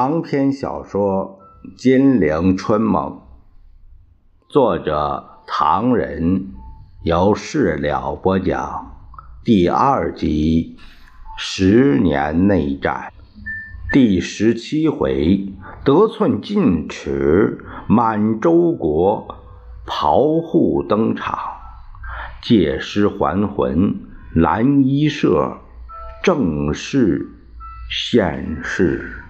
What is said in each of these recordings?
长篇小说《金陵春梦》，作者唐人，由事了播讲，第二集《十年内战》，第十七回得寸进尺，满洲国袍户登场，借尸还魂，蓝衣社正式现世。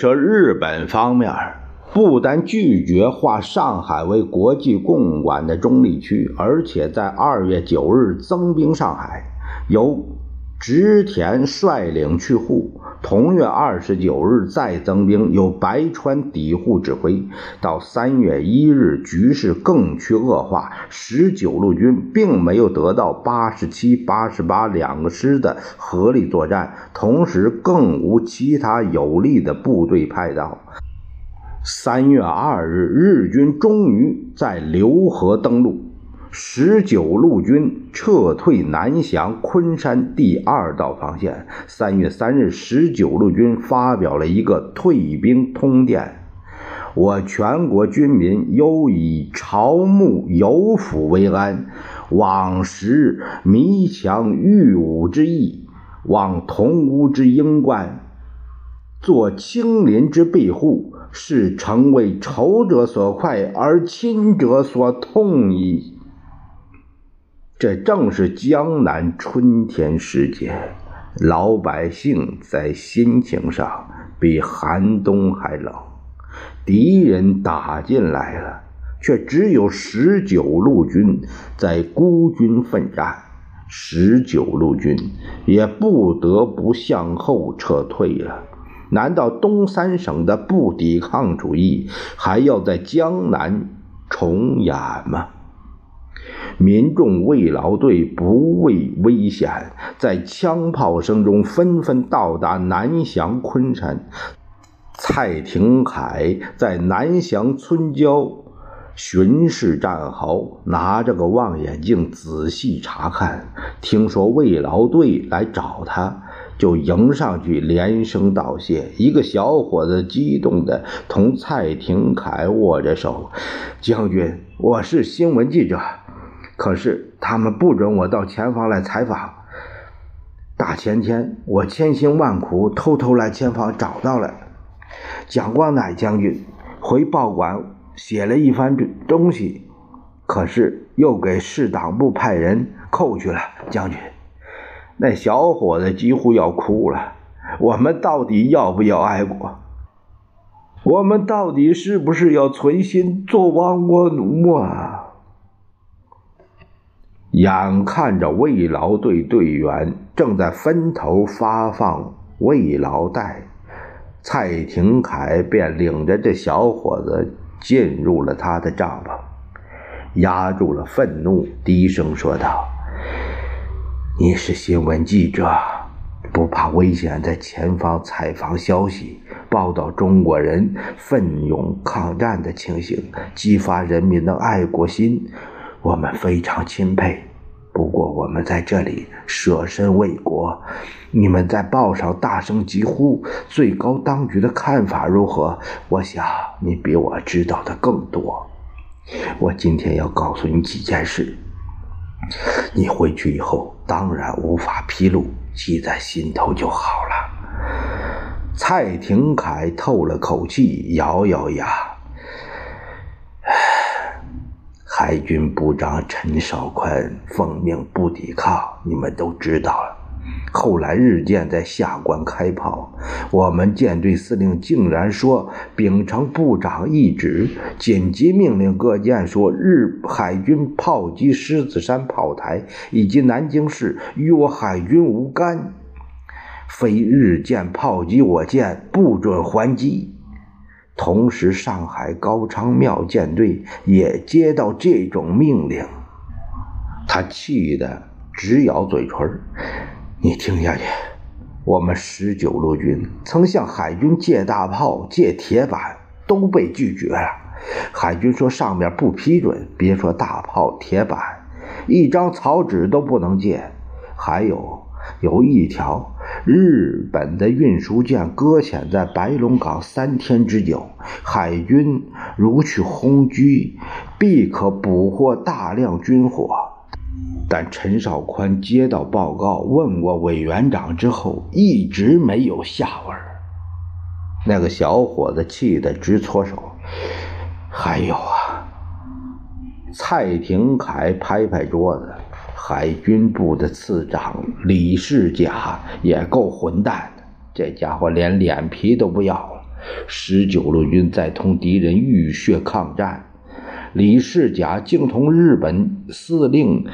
说日本方面不但拒绝划上海为国际共管的中立区，而且在二月九日增兵上海，由植田率领去护。同月二十九日再增兵，由白川抵护指挥。到三月一日，局势更趋恶化。十九路军并没有得到八十七、八十八两个师的合力作战，同时更无其他有力的部队派到。三月二日，日军终于在浏河登陆。十九路军撤退南翔昆山第二道防线。三月三日，十九路军发表了一个退兵通电：“我全国军民忧以朝暮有抚为安，往时迷强御武之意，望同屋之英冠，作青林之庇护，是成为仇者所快，而亲者所痛矣。”这正是江南春天时节，老百姓在心情上比寒冬还冷。敌人打进来了，却只有十九路军在孤军奋战，十九路军也不得不向后撤退了。难道东三省的不抵抗主义还要在江南重演吗？民众慰劳队不畏危险，在枪炮声中纷纷到达南翔昆山。蔡廷锴在南翔村郊巡视战壕，拿着个望远镜仔细查看。听说慰劳队来找他，就迎上去连声道谢。一个小伙子激动地同蔡廷锴握着手：“将军，我是新闻记者。”可是他们不准我到前方来采访。大前天，我千辛万苦偷偷来前方找到了蒋光乃将军，回报馆写了一番东西，可是又给市党部派人扣去了。将军，那小伙子几乎要哭了。我们到底要不要爱国？我们到底是不是要存心做亡国奴啊？眼看着慰劳队队员正在分头发放慰劳袋，蔡廷锴便领着这小伙子进入了他的帐篷，压住了愤怒，低声说道：“你是新闻记者，不怕危险，在前方采访消息，报道中国人奋勇抗战的情形，激发人民的爱国心。”我们非常钦佩，不过我们在这里舍身为国，你们在报上大声疾呼，最高当局的看法如何？我想你比我知道的更多。我今天要告诉你几件事，你回去以后当然无法披露，记在心头就好了。蔡廷锴透了口气，咬咬牙。海军部长陈绍宽奉命不抵抗，你们都知道了。后来日舰在下关开炮，我们舰队司令竟然说秉承部长懿旨，紧急命令各舰说日海军炮击狮子山炮台以及南京市与我海军无干，非日舰炮击我舰不准还击。同时，上海高昌庙舰队也接到这种命令，他气得直咬嘴唇。你听下去，我们十九路军曾向海军借大炮、借铁板，都被拒绝了。海军说上面不批准，别说大炮、铁板，一张草纸都不能借。还有。有一条日本的运输舰搁浅在白龙港三天之久，海军如去轰击，必可捕获大量军火。但陈少宽接到报告，问过委员长之后，一直没有下文。那个小伙子气得直搓手。还有啊，蔡廷锴拍拍桌子。海军部的次长李世甲也够混蛋的，这家伙连脸皮都不要了。十九路军在同敌人浴血抗战，李世甲竟同日本司令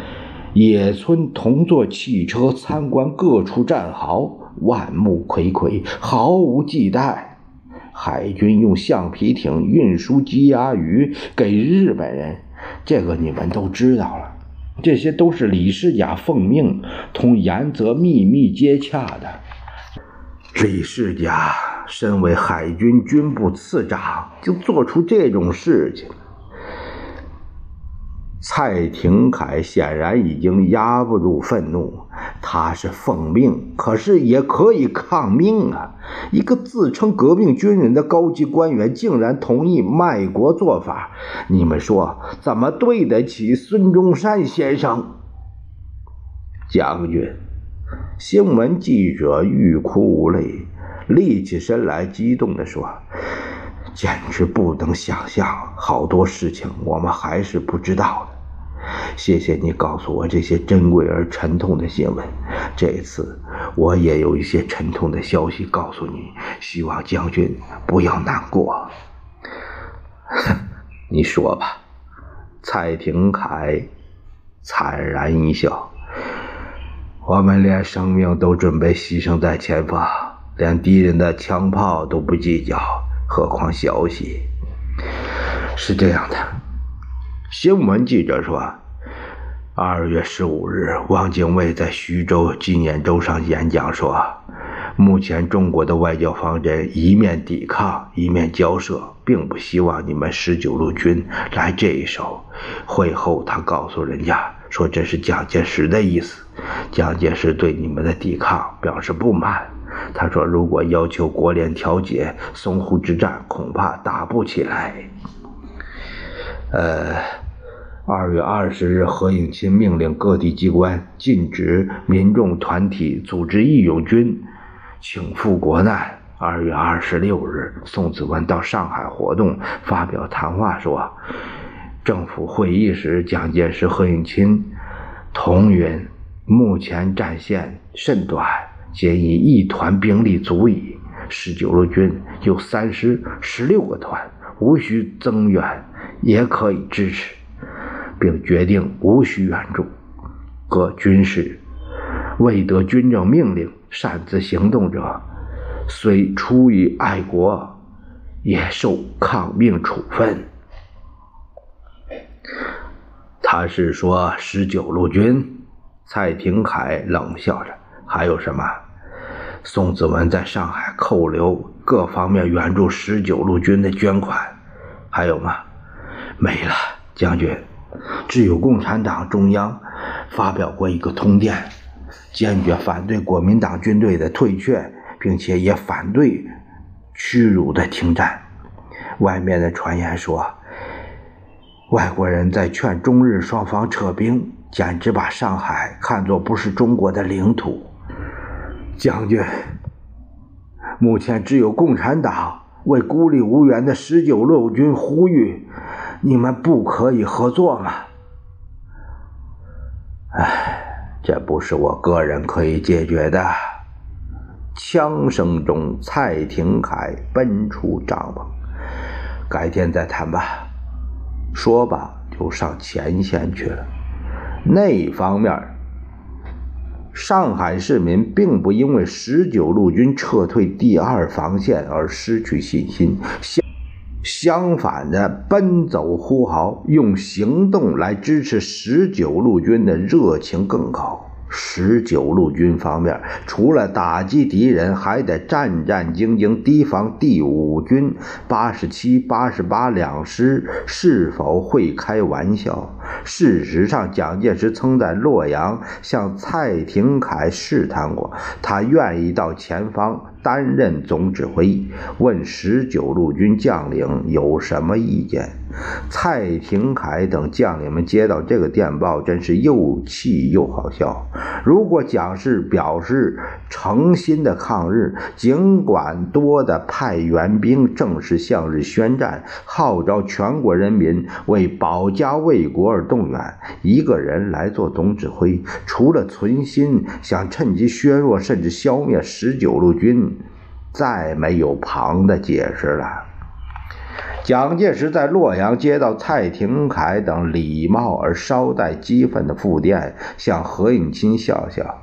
野村同坐汽车参观各处战壕，万目睽睽，毫无忌惮。海军用橡皮艇运输鸡鸭鱼给日本人，这个你们都知道了。这些都是李世甲奉命同严泽秘密接洽的。李世甲身为海军军部次长，就做出这种事情。蔡廷锴显然已经压不住愤怒，他是奉命，可是也可以抗命啊！一个自称革命军人的高级官员竟然同意卖国做法，你们说怎么对得起孙中山先生？将军，新闻记者欲哭无泪，立起身来，激动地说：“简直不能想象，好多事情我们还是不知道的。”谢谢你告诉我这些珍贵而沉痛的新闻。这次我也有一些沉痛的消息告诉你，希望将军不要难过。哼 你说吧。蔡廷锴惨然一笑。我们连生命都准备牺牲在前方，连敌人的枪炮都不计较，何况消息？是这样的。新闻记者说，二月十五日，汪精卫在徐州纪念周上演讲说，目前中国的外交方针一面抵抗，一面交涉，并不希望你们十九路军来这一手。会后，他告诉人家说，这是蒋介石的意思。蒋介石对你们的抵抗表示不满。他说，如果要求国联调解，淞沪之战恐怕打不起来。呃，二月二十日，何应钦命令各地机关禁止民众团体组织义勇军请赴国难。二月二十六日，宋子文到上海活动，发表谈话说：“政府会议时，蒋介石、何应钦同云，目前战线甚短，仅以一团兵力足矣。十九路军有三师十六个团，无需增援。”也可以支持，并决定无需援助。各军事未得军政命令擅自行动者，虽出于爱国，也受抗命处分。他是说十九路军。蔡廷锴冷笑着：“还有什么？宋子文在上海扣留各方面援助十九路军的捐款，还有吗？”没了，将军。只有共产党中央发表过一个通电，坚决反对国民党军队的退却，并且也反对屈辱的停战。外面的传言说，外国人在劝中日双方撤兵，简直把上海看作不是中国的领土。将军，目前只有共产党为孤立无援的十九路军呼吁。你们不可以合作吗？哎，这不是我个人可以解决的。枪声中，蔡廷锴奔出帐篷，改天再谈吧。说罢，就上前线去了。那方面，上海市民并不因为十九路军撤退第二防线而失去信心。相相反的奔走呼号，用行动来支持十九路军的热情更高。十九路军方面，除了打击敌人，还得战战兢兢提防第五军八十七、八十八两师是否会开玩笑。事实上，蒋介石曾在洛阳向蔡廷锴试探过，他愿意到前方担任总指挥，问十九路军将领有什么意见。蔡廷锴等将领们接到这个电报，真是又气又好笑。如果蒋氏表示诚心的抗日，尽管多的派援兵，正式向日宣战，号召全国人民为保家卫国而动员，一个人来做总指挥，除了存心想趁机削弱甚至消灭十九路军，再没有旁的解释了。蒋介石在洛阳接到蔡廷锴等礼貌而稍带激愤的复电，向何应钦笑笑：“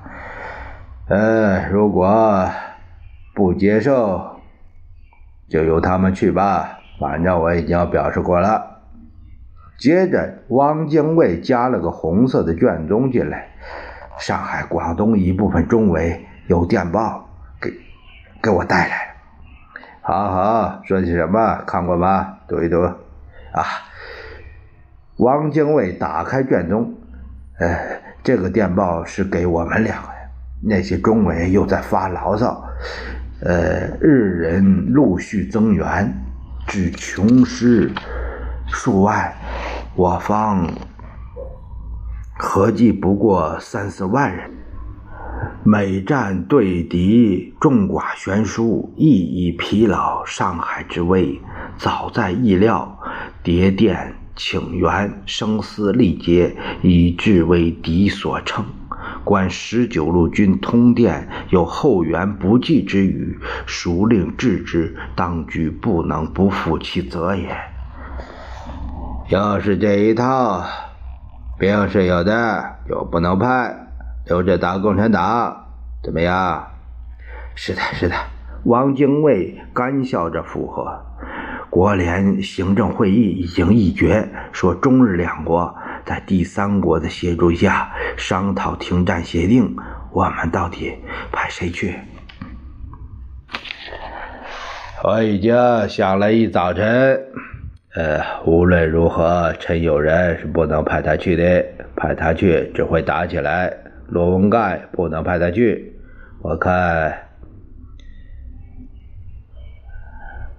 呃，如果不接受，就由他们去吧，反正我已经表示过了。”接着，汪精卫加了个红色的卷宗进来：“上海、广东一部分中委有电报，给给我带来了。”好好说些什么？看过吗？读一读。啊，汪精卫打开卷宗，呃，这个电报是给我们两个。那些中委又在发牢骚，呃，日人陆续增援，至穷师数万，我方合计不过三四万人。每战对敌众寡悬殊，亦已疲劳。上海之危早在意料，谍电请援，声嘶力竭，以至为敌所乘。观十九路军通电有后援不济之语，孰令制之？当局不能不负其责也。要是这一套，兵是有的，又不能派。留着打共产党，怎么样？是的，是的。汪精卫干笑着附和。国联行政会议已经议决，说中日两国在第三国的协助下商讨停战协定。我们到底派谁去？我已经想了一早晨。呃，无论如何，陈友仁是不能派他去的。派他去只会打起来。罗文盖不能派他去，我看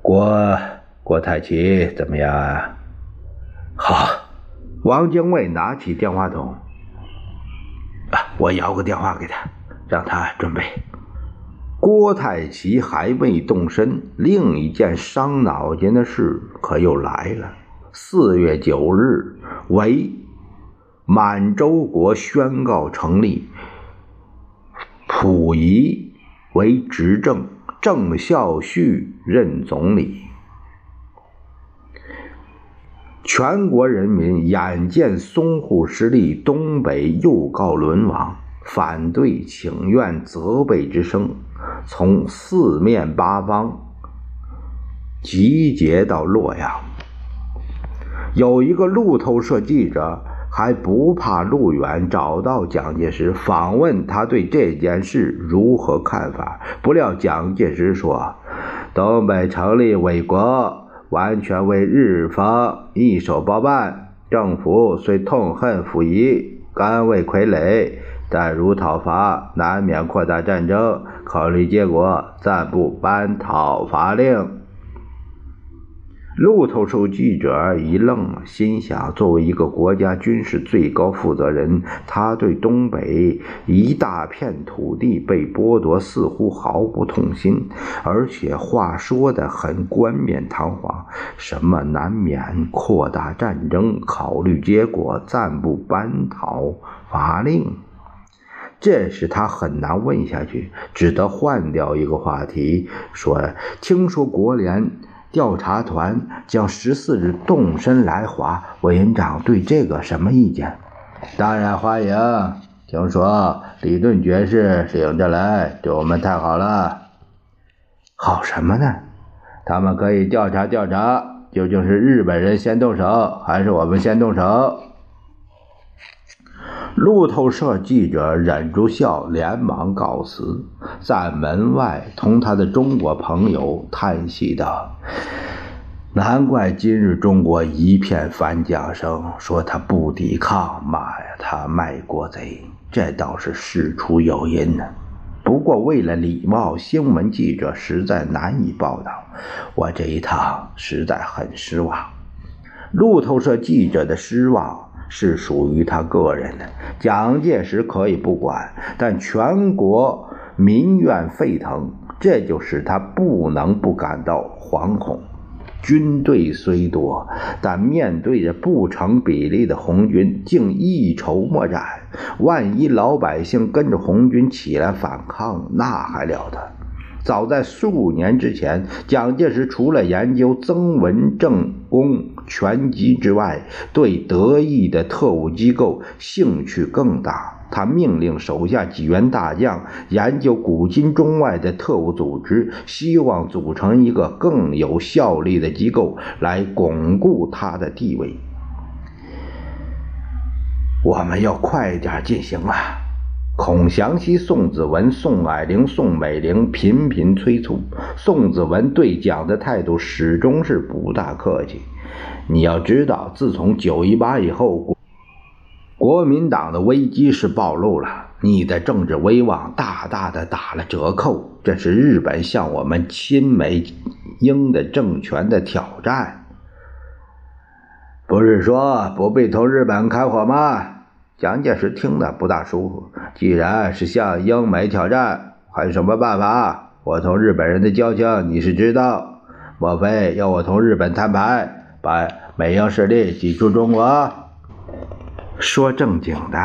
郭郭太奇怎么样啊？好，王精卫拿起电话筒，啊，我摇个电话给他，让他准备。郭太奇还未动身，另一件伤脑筋的事可又来了。四月九日，为。满洲国宣告成立，溥仪为执政，郑孝胥任总理。全国人民眼见淞沪失利，东北又告沦亡，反对、请愿、责备之声从四面八方集结到洛阳。有一个路透社记者。还不怕路远，找到蒋介石访问他对这件事如何看法？不料蒋介石说：“东北成立伪国，完全为日方一手包办。政府虽痛恨溥仪，甘为傀儡，但如讨伐，难免扩大战争。考虑结果，暂不颁讨伐令。”路透社记者一愣，心想：作为一个国家军事最高负责人，他对东北一大片土地被剥夺似乎毫不痛心，而且话说得很冠冕堂皇，什么难免扩大战争，考虑结果，暂不颁讨伐令，这使他很难问下去，只得换掉一个话题，说：“听说国联。”调查团将十四日动身来华，委员长对这个什么意见？当然欢迎。听说李顿爵士领着来，对我们太好了。好什么呢？他们可以调查调查究竟是日本人先动手，还是我们先动手？路透社记者忍住笑，连忙告辞，在门外同他的中国朋友叹息道：“难怪今日中国一片反蒋声，说他不抵抗，骂呀，他卖国贼，这倒是事出有因呢。不过为了礼貌，新闻记者实在难以报道。我这一趟实在很失望。路透社记者的失望。”是属于他个人的，蒋介石可以不管，但全国民怨沸腾，这就使他不能不感到惶恐。军队虽多，但面对着不成比例的红军，竟一筹莫展。万一老百姓跟着红军起来反抗，那还了得！早在数年之前，蒋介石除了研究曾文正公拳击之外，对德意的特务机构兴趣更大。他命令手下几员大将研究古今中外的特务组织，希望组成一个更有效力的机构来巩固他的地位。我们要快点进行啊！孔祥熙、宋子文、宋霭龄、宋美龄频频催促。宋子文对蒋的态度始终是不大客气。你要知道，自从九一八以后，国国民党的危机是暴露了，你的政治威望大大的打了折扣。这是日本向我们亲美英的政权的挑战。不是说不必同日本开火吗？蒋介石听得不大舒服。既然是向英美挑战，还有什么办法？我同日本人的交情你是知道。莫非要我同日本摊牌，把美英势力挤出中国？说正经的，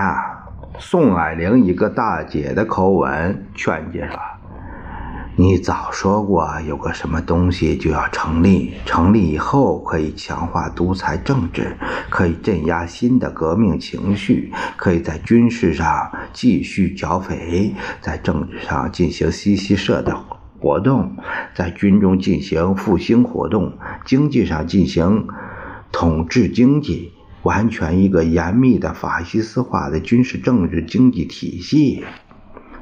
宋霭龄一个大姐的口吻劝解了。你早说过有个什么东西就要成立，成立以后可以强化独裁政治，可以镇压新的革命情绪，可以在军事上继续剿匪，在政治上进行西西社的活动，在军中进行复兴活动，经济上进行统治经济，完全一个严密的法西斯化的军事政治经济体系。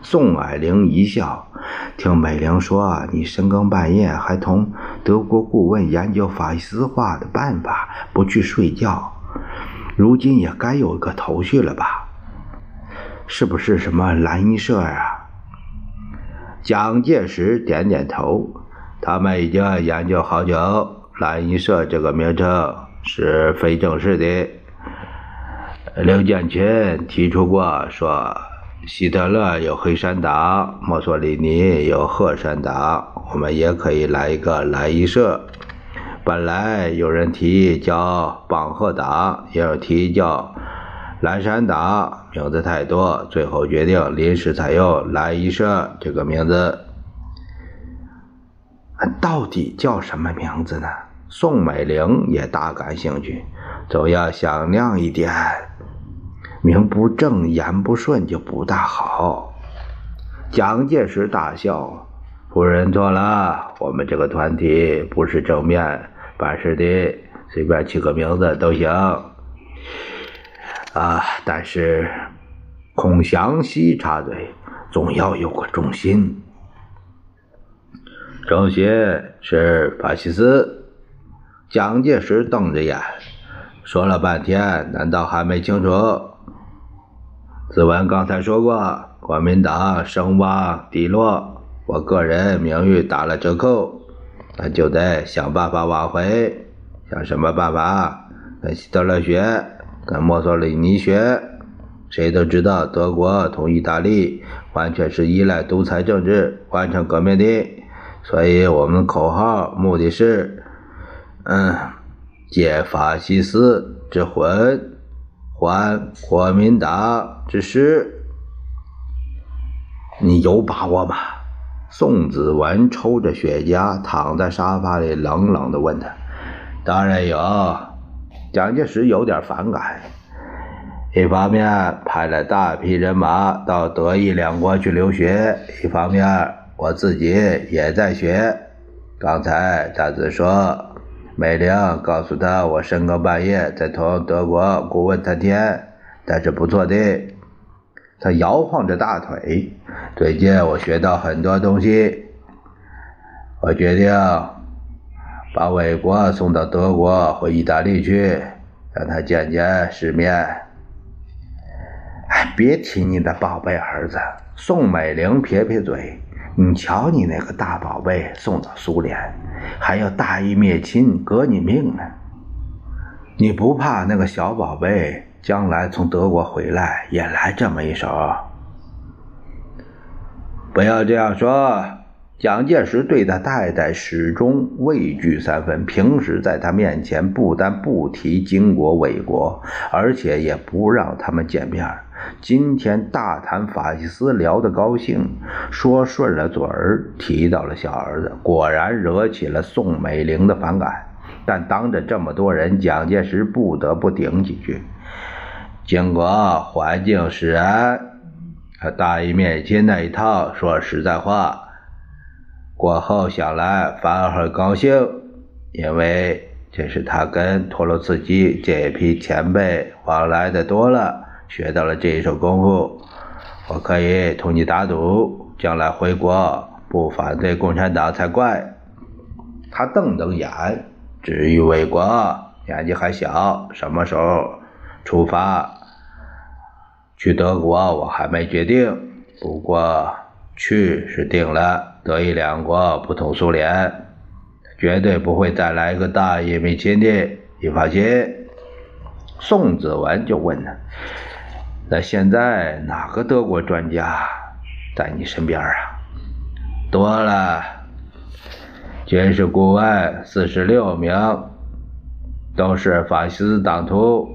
宋霭龄一笑，听美玲说你深更半夜还同德国顾问研究法西斯化的办法，不去睡觉，如今也该有个头绪了吧？是不是什么蓝衣社啊？蒋介石点点头，他们已经研究好久，蓝衣社这个名称是非正式的。刘建群提出过说。希特勒有黑山党，墨索里尼有褐山党，我们也可以来一个蓝衣社。本来有人提议叫绑赫党，也有提议叫蓝山党，名字太多，最后决定临时采用蓝衣社这个名字。到底叫什么名字呢？宋美龄也大感兴趣，总要响亮一点。名不正言不顺就不大好。蒋介石大笑：“夫人错了，我们这个团体不是正面办事的，随便起个名字都行。啊，但是孔祥熙插嘴，总要有个中心。中心是法西斯。”蒋介石瞪着眼，说了半天，难道还没清楚？子文刚才说过，国民党声望低落，我个人名誉打了折扣，那就得想办法挽回。想什么办法？跟希特勒学，跟墨索里尼学。谁都知道，德国同意大利完全是依赖独裁政治完成革命的，所以我们口号目的是，嗯，解法西斯之魂。还国民党之师，你有把握吗？宋子文抽着雪茄，躺在沙发里，冷冷地问他：“当然有。”蒋介石有点反感。一方面派了大批人马到德意两国去留学，一方面我自己也在学。刚才大子说，美玲告诉他，我深更半夜在同德国顾问谈天，但是不错的。他摇晃着大腿。最近我学到很多东西，我决定把伟国送到德国或意大利去，让他见见世面。哎，别提你的宝贝儿子。宋美龄撇撇嘴。你瞧，你那个大宝贝送到苏联，还要大义灭亲，革你命呢。你不怕那个小宝贝将来从德国回来也来这么一手？不要这样说。蒋介石对他太太始终畏惧三分，平时在他面前不但不提金国、卫国，而且也不让他们见面。今天大谈法西斯，聊得高兴，说顺了嘴儿，提到了小儿子，果然惹起了宋美龄的反感。但当着这么多人，蒋介石不得不顶几句：“经过环境使然。”他大义灭亲那一套，说实在话，过后想来反而很高兴，因为这是他跟托洛茨基这批前辈往来的多了，学到了这一手功夫。我可以同你打赌，将来回国不反对共产党才怪。他瞪瞪眼，至于卫国，年纪还小，什么时候出发？去德国我还没决定，不过去是定了。德意两国不同苏联，绝对不会再来一个大义灭亲的，你放心。宋子文就问他：“那现在哪个德国专家在你身边啊？”多了，军事顾问四十六名，都是法西斯党徒。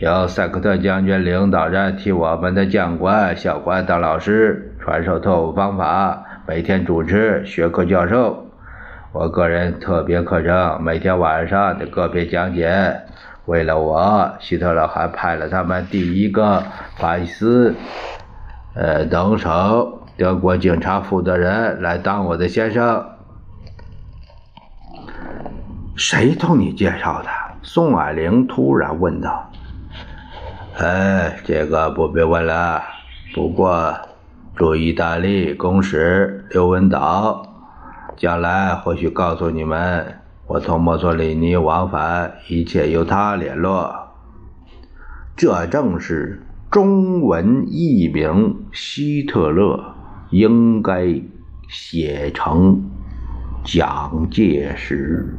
由塞克特将军领导着，替我们的将官、校官当老师，传授特务方法，每天主持学科教授。我个人特别课程，每天晚上的个别讲解。为了我，希特勒还派了他们第一个法西斯，呃，等手德国警察负责人来当我的先生。谁同你介绍的？宋霭龄突然问道。哎，这个不必问了。不过，驻意大利公使刘文岛将来或许告诉你们，我同墨索里尼往返，一切由他联络。这正是中文译名希特勒应该写成蒋介石。